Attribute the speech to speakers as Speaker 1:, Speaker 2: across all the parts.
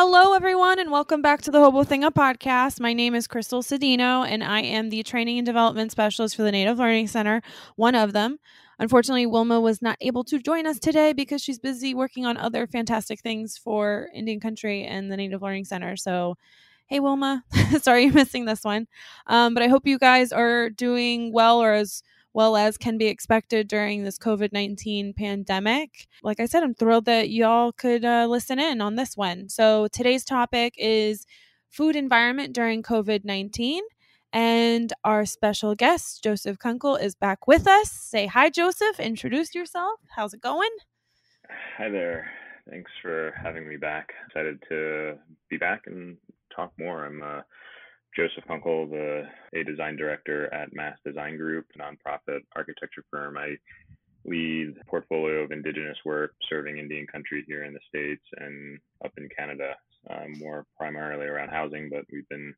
Speaker 1: Hello, everyone, and welcome back to the Hobo Thinga podcast. My name is Krystal Cedeno, and I am the training and development specialist for the Native Learning Center, one of them. Unfortunately, Wilma was not able to join us today because she's busy working on other fantastic things for Indian Country and the Native Learning Center. So, hey, Wilma, sorry you're missing this one. Um, but I hope you guys are doing well or as well as can be expected during this COVID 19 pandemic. Like I said, I'm thrilled that y'all could uh, listen in on this one. So today's topic is food environment during COVID 19. And our special guest, Joseph Kunkel, is back with us. Say hi, Joseph. Introduce yourself. How's it going?
Speaker 2: Hi there. Thanks for having me back. Excited to be back and talk more. I'm uh, Joseph Kunkel, the a design director at Mass Design Group, a nonprofit architecture firm. I lead a portfolio of indigenous work serving Indian country here in the States and up in Canada, uh, more primarily around housing, but we've been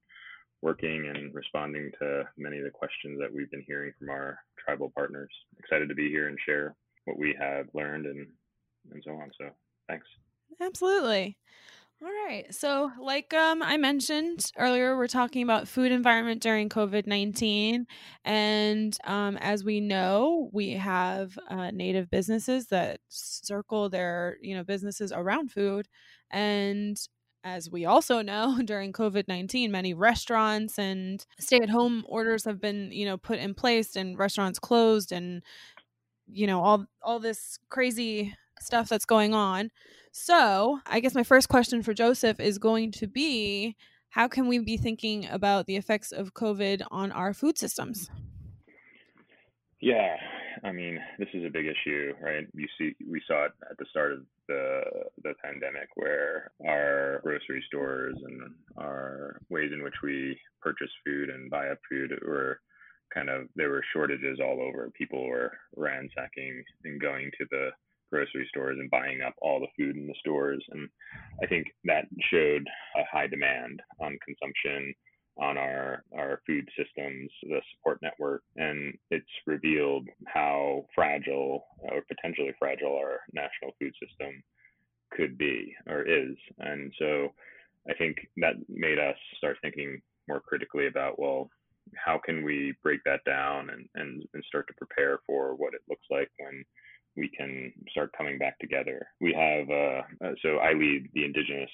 Speaker 2: working and responding to many of the questions that we've been hearing from our tribal partners. Excited to be here and share what we have learned and and so on. So thanks.
Speaker 1: Absolutely. All right. So, like um, I mentioned earlier, we're talking about food environment during COVID 19. And um, as we know, we have uh, native businesses that circle their you know businesses around food. And as we also know, during COVID 19, many restaurants and stay at home orders have been you know put in place and restaurants closed and you know all all this crazy stuff that's going on. So, I guess my first question for Joseph is going to be how can we be thinking about the effects of COVID on our food systems?
Speaker 2: Yeah, I mean, this is a big issue, right? You see, we saw it at the start of the the pandemic, where our grocery stores and our ways in which we purchase food and buy up food were kind of there were shortages all over. People were ransacking and going to the grocery stores and buying up all the food in the stores. And I think that showed a high demand on consumption on our our food systems, the support network, and it's revealed how fragile or potentially fragile our national food system could be or is. And so I think that made us start thinking more critically about well, how can we break that down and, and, and start to prepare for what it looks like when we can start coming back together. We have uh, uh, so I lead the indigenous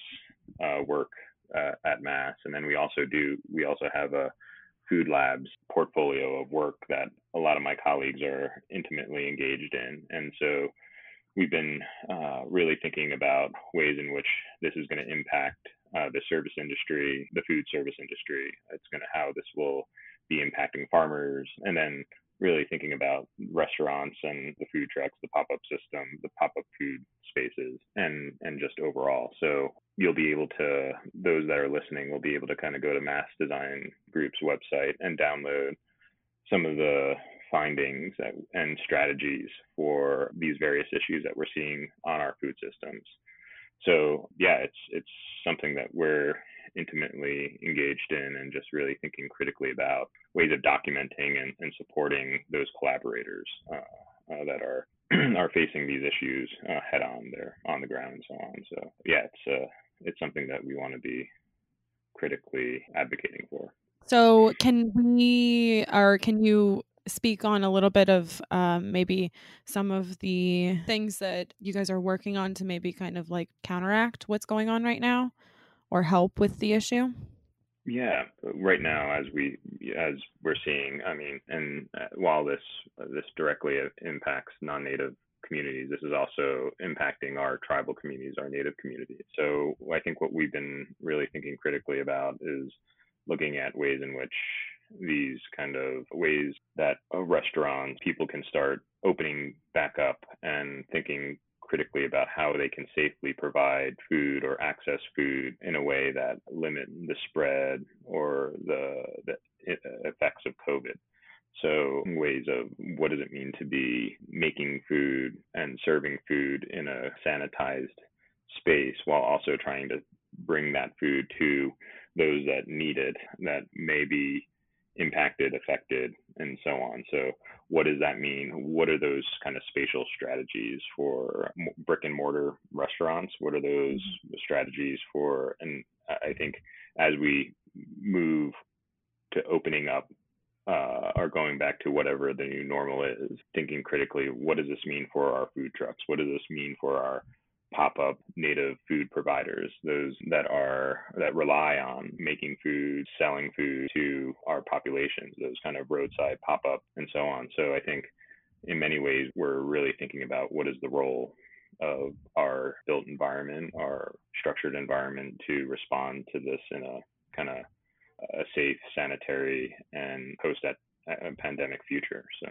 Speaker 2: uh, work uh, at Mass, and then we also do we also have a food labs portfolio of work that a lot of my colleagues are intimately engaged in, and so we've been uh, really thinking about ways in which this is going to impact uh, the service industry, the food service industry. It's going to how this will be impacting farmers, and then really thinking about restaurants and the food trucks, the pop-up system, the pop-up food spaces, and and just overall. So you'll be able to those that are listening will be able to kind of go to Mass Design Group's website and download some of the findings and strategies for these various issues that we're seeing on our food systems. So yeah, it's it's something that we're intimately engaged in and just really thinking critically about ways of documenting and, and supporting those collaborators uh, uh, that are are facing these issues uh, head on there on the ground and so on. So yeah, it's uh, it's something that we want to be critically advocating for.
Speaker 1: So can we or can you speak on a little bit of um, maybe some of the things that you guys are working on to maybe kind of like counteract what's going on right now? Or help with the issue?
Speaker 2: Yeah, right now, as we as we're seeing, I mean, and uh, while this this directly impacts non-native communities, this is also impacting our tribal communities, our native communities. So I think what we've been really thinking critically about is looking at ways in which these kind of ways that a restaurant people can start opening back up and thinking critically about how they can safely provide food or access food in a way that limit the spread or the, the effects of COVID. So, ways of what does it mean to be making food and serving food in a sanitized space while also trying to bring that food to those that need it that may be impacted, affected, and so on. So what does that mean? What are those kind of spatial strategies for brick and mortar restaurants? What are those mm-hmm. strategies for? And I think as we move to opening up uh, are going back to whatever the new normal is, thinking critically, what does this mean for our food trucks? What does this mean for our pop-up native food providers those that are that rely on making food selling food to our populations those kind of roadside pop-up and so on. So i think in many ways we're really thinking about what is the role of our built environment our structured environment to respond to this in a kind of a safe sanitary and post pandemic future so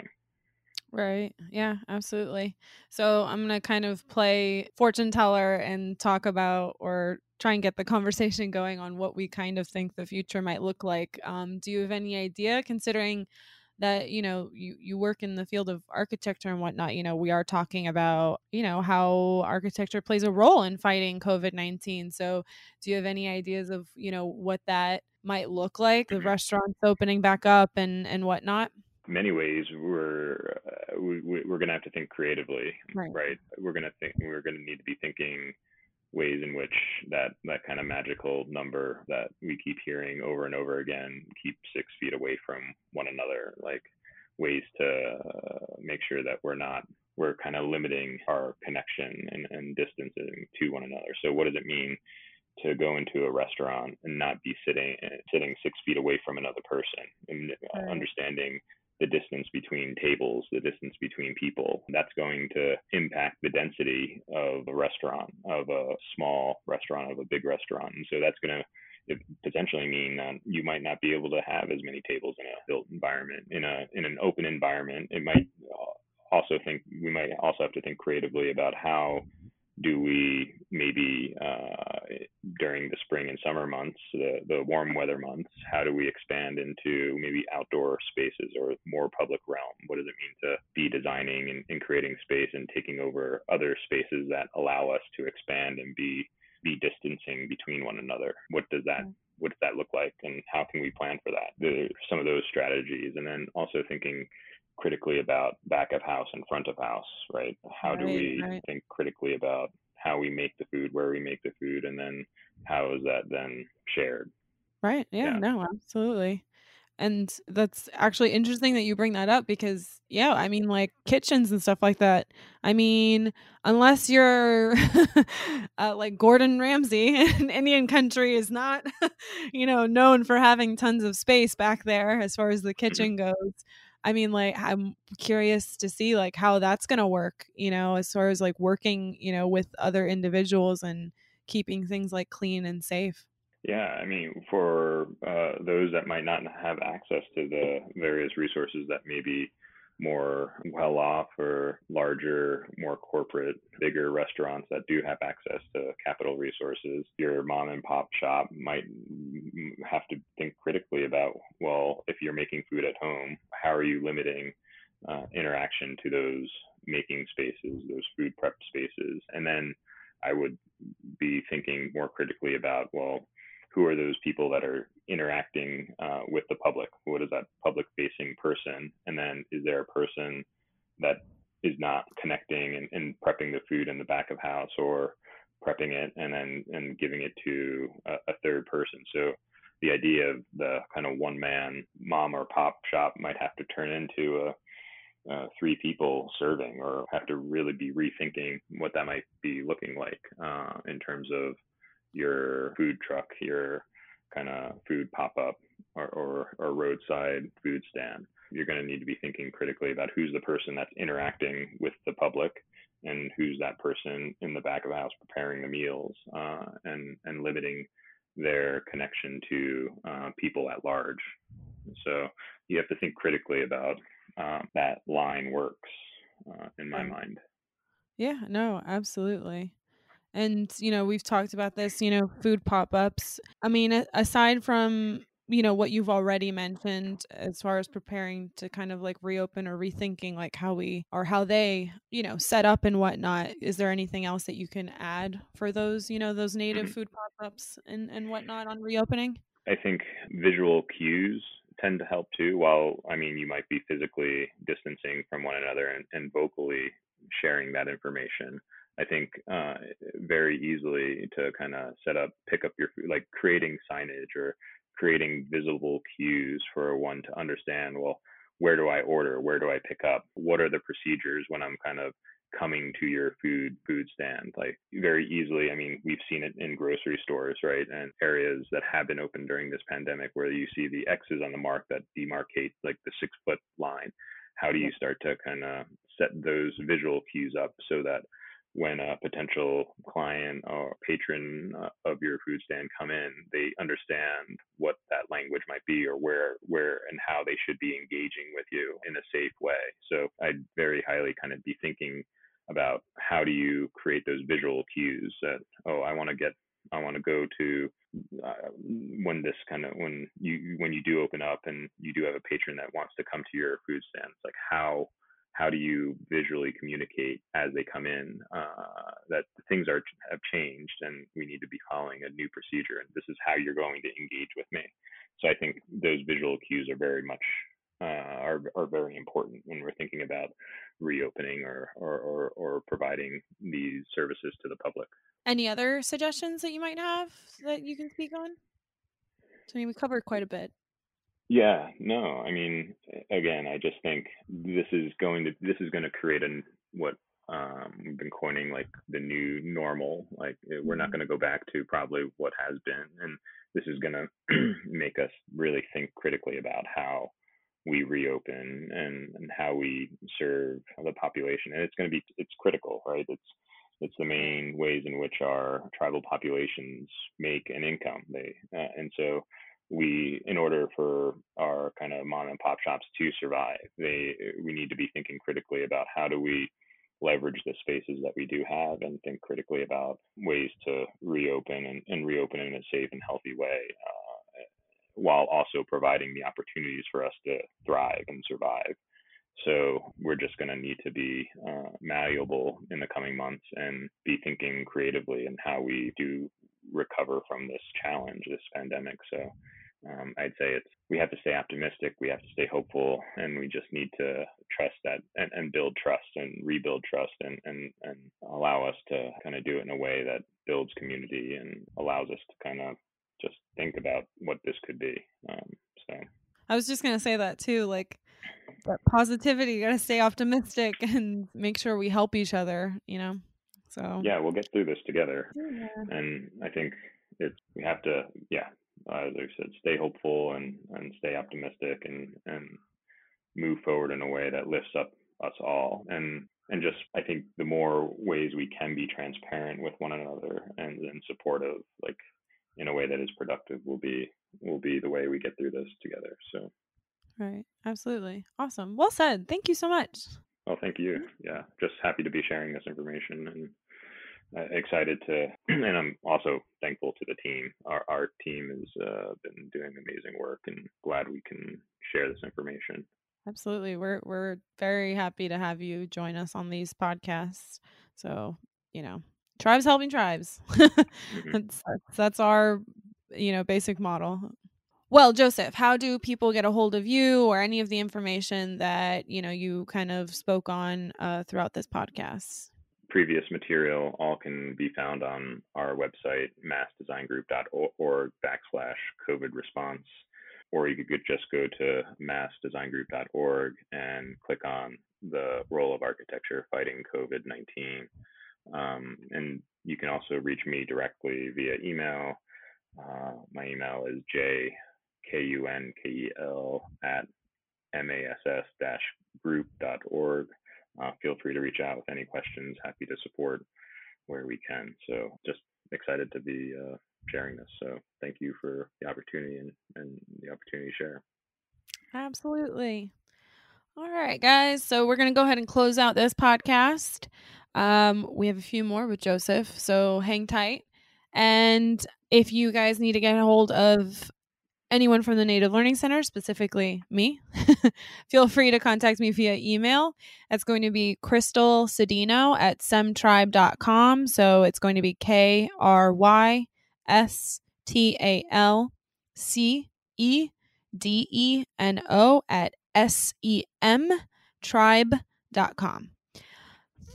Speaker 1: Right. Yeah, absolutely. So I'm going to kind of play fortune teller and talk about or try and get the conversation going on what we kind of think the future might look like. Um, do you have any idea, considering that you know you you work in the field of architecture and whatnot? You know, we are talking about you know how architecture plays a role in fighting COVID nineteen. So, do you have any ideas of you know what that might look like? The restaurants opening back up and and whatnot
Speaker 2: many ways we're uh, we, we're going to have to think creatively right. right we're going to think we're going to need to be thinking ways in which that that kind of magical number that we keep hearing over and over again keep six feet away from one another like ways to uh, make sure that we're not we're kind of limiting our connection and, and distancing to one another so what does it mean to go into a restaurant and not be sitting sitting six feet away from another person and right. understanding the distance between tables, the distance between people. That's going to impact the density of a restaurant, of a small restaurant, of a big restaurant. And so that's going to potentially mean that you might not be able to have as many tables in a built environment. In a in an open environment, it might uh, also think we might also have to think creatively about how do we maybe uh, during the spring and summer months, the, the warm weather months, how do we expand into maybe outdoor spaces or more public realm? What does it mean to be designing and, and creating space and taking over other spaces that allow us to expand and be be distancing between one another? What does that mm. what does that look like and how can we plan for that? Some of those strategies and then also thinking critically about back of house and front of house, right? How right, do we right. think critically about how we make the food, where we make the food, and then how is that then shared?
Speaker 1: Right. Yeah, yeah. no, absolutely. And that's actually interesting that you bring that up because, yeah, I mean, like kitchens and stuff like that. I mean, unless you're uh, like Gordon Ramsay, in Indian country is not, you know, known for having tons of space back there as far as the mm-hmm. kitchen goes. I mean, like, I'm curious to see like how that's going to work, you know, as far as like working, you know, with other individuals and keeping things like clean and safe.
Speaker 2: Yeah, I mean, for uh, those that might not have access to the various resources that maybe more well off or larger, more corporate, bigger restaurants that do have access to capital resources. Your mom and pop shop might have to think critically about well, if you're making food at home, how are you limiting uh, interaction to those making spaces, those food prep spaces? And then I would be thinking more critically about well, who are those people that are interacting uh, with the public? What is that public facing person? And then is there a person that is not connecting and, and, prepping the food in the back of house or prepping it and then and giving it to a, a third person? So the idea of the kind of one man mom or pop shop might have to turn into a uh, three people serving or have to really be rethinking what that might be looking like uh, in terms of your food truck, your kind of food pop up or, or, or roadside food stand. You're going to need to be thinking critically about who's the person that's interacting with the public and who's that person in the back of the house preparing the meals uh, and, and limiting their connection to uh, people at large. So you have to think critically about uh, that line works uh, in my mind.
Speaker 1: Yeah, no, absolutely. And, you know, we've talked about this, you know, food pop ups. I mean, aside from, you know, what you've already mentioned as far as preparing to kind of like reopen or rethinking like how we or how they, you know, set up and whatnot, is there anything else that you can add for those, you know, those native mm-hmm. food pop ups and, and whatnot on reopening?
Speaker 2: I think visual cues tend to help too. While I mean, you might be physically distancing from one another and, and vocally sharing that information. I think uh, very easily to kind of set up, pick up your food, like creating signage or creating visible cues for one to understand. Well, where do I order? Where do I pick up? What are the procedures when I'm kind of coming to your food food stand like very easily i mean we've seen it in grocery stores right and areas that have been open during this pandemic where you see the x's on the mark that demarcate like the six foot line how do you start to kind of set those visual cues up so that when a potential client or patron uh, of your food stand come in, they understand what that language might be or where where and how they should be engaging with you in a safe way. So I'd very highly kind of be thinking about how do you create those visual cues that oh I want to get I want to go to uh, when this kind of when you when you do open up and you do have a patron that wants to come to your food stand, it's like how how do you visually communicate as they come in uh, that things are have changed and we need to be following a new procedure and this is how you're going to engage with me. So i think those visual cues are very much uh, are, are very important when we're thinking about reopening or, or, or, or providing these services to the public.
Speaker 1: Any other suggestions that you might have that you can speak on? So I mean, we covered quite a bit
Speaker 2: yeah, no, I mean, again, I just think this is going to this is going to create an what um, we've been coining like the new normal. Like eh, we're not mm-hmm. going to go back to probably what has been, and this is going to make us really think critically about how we reopen and, and how we serve the population. And it's going to be it's critical, right? It's it's the main ways in which our tribal populations make an income. They uh, and so we in order for our kind of mom and pop shops to survive they we need to be thinking critically about how do we leverage the spaces that we do have and think critically about ways to reopen and, and reopen in a safe and healthy way uh, while also providing the opportunities for us to thrive and survive. So we're just going to need to be uh, malleable in the coming months and be thinking creatively in how we do recover from this challenge, this pandemic. So um, I'd say it's we have to stay optimistic, we have to stay hopeful, and we just need to trust that and, and build trust and rebuild trust and, and, and allow us to kind of do it in a way that builds community and allows us to kind of just think about what this could be. Um, so
Speaker 1: I was just gonna say that too, like positivity, you gotta stay optimistic and make sure we help each other, you know. So
Speaker 2: yeah, we'll get through this together, yeah. and I think it's we have to yeah uh, as I said, stay hopeful and and stay optimistic and and move forward in a way that lifts up us all. And and just I think the more ways we can be transparent with one another and and supportive like in a way that is productive will be will be the way we get through this together so.
Speaker 1: Right. Absolutely. Awesome. Well said. Thank you so much.
Speaker 2: Well thank you. Yeah. Just happy to be sharing this information and excited to, and I'm also thankful to the team. Our our team has uh, been doing amazing work, and glad we can share this information.
Speaker 1: Absolutely, we're we're very happy to have you join us on these podcasts. So you know, tribes helping tribes. mm-hmm. that's, that's that's our you know basic model. Well, Joseph, how do people get a hold of you or any of the information that you know you kind of spoke on uh, throughout this podcast?
Speaker 2: Previous material all can be found on our website, massdesigngroup.org backslash COVID response, or you could just go to massdesigngroup.org and click on the role of architecture fighting COVID 19. Um, and you can also reach me directly via email. Uh, my email is jkunkel at mass-group.org uh, feel free to reach out with any questions. Happy to support where we can. So just excited to be uh, sharing this. So thank you for the opportunity and, and the opportunity to share.
Speaker 1: Absolutely. All right, guys. So we're going to go ahead and close out this podcast. Um, we have a few more with Joseph. So hang tight. And if you guys need to get a hold of anyone from the Native Learning Center, specifically me, feel free to contact me via email. It's going to be Krystal Cedeno at semtribe.com. So it's going to be K R Y S T A L C E D E N O at S E M tribe.com.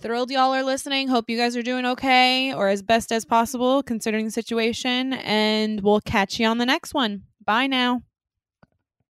Speaker 1: Thrilled y'all are listening. Hope you guys are doing okay or as best as possible considering the situation. And we'll catch you on the next one. Bye now.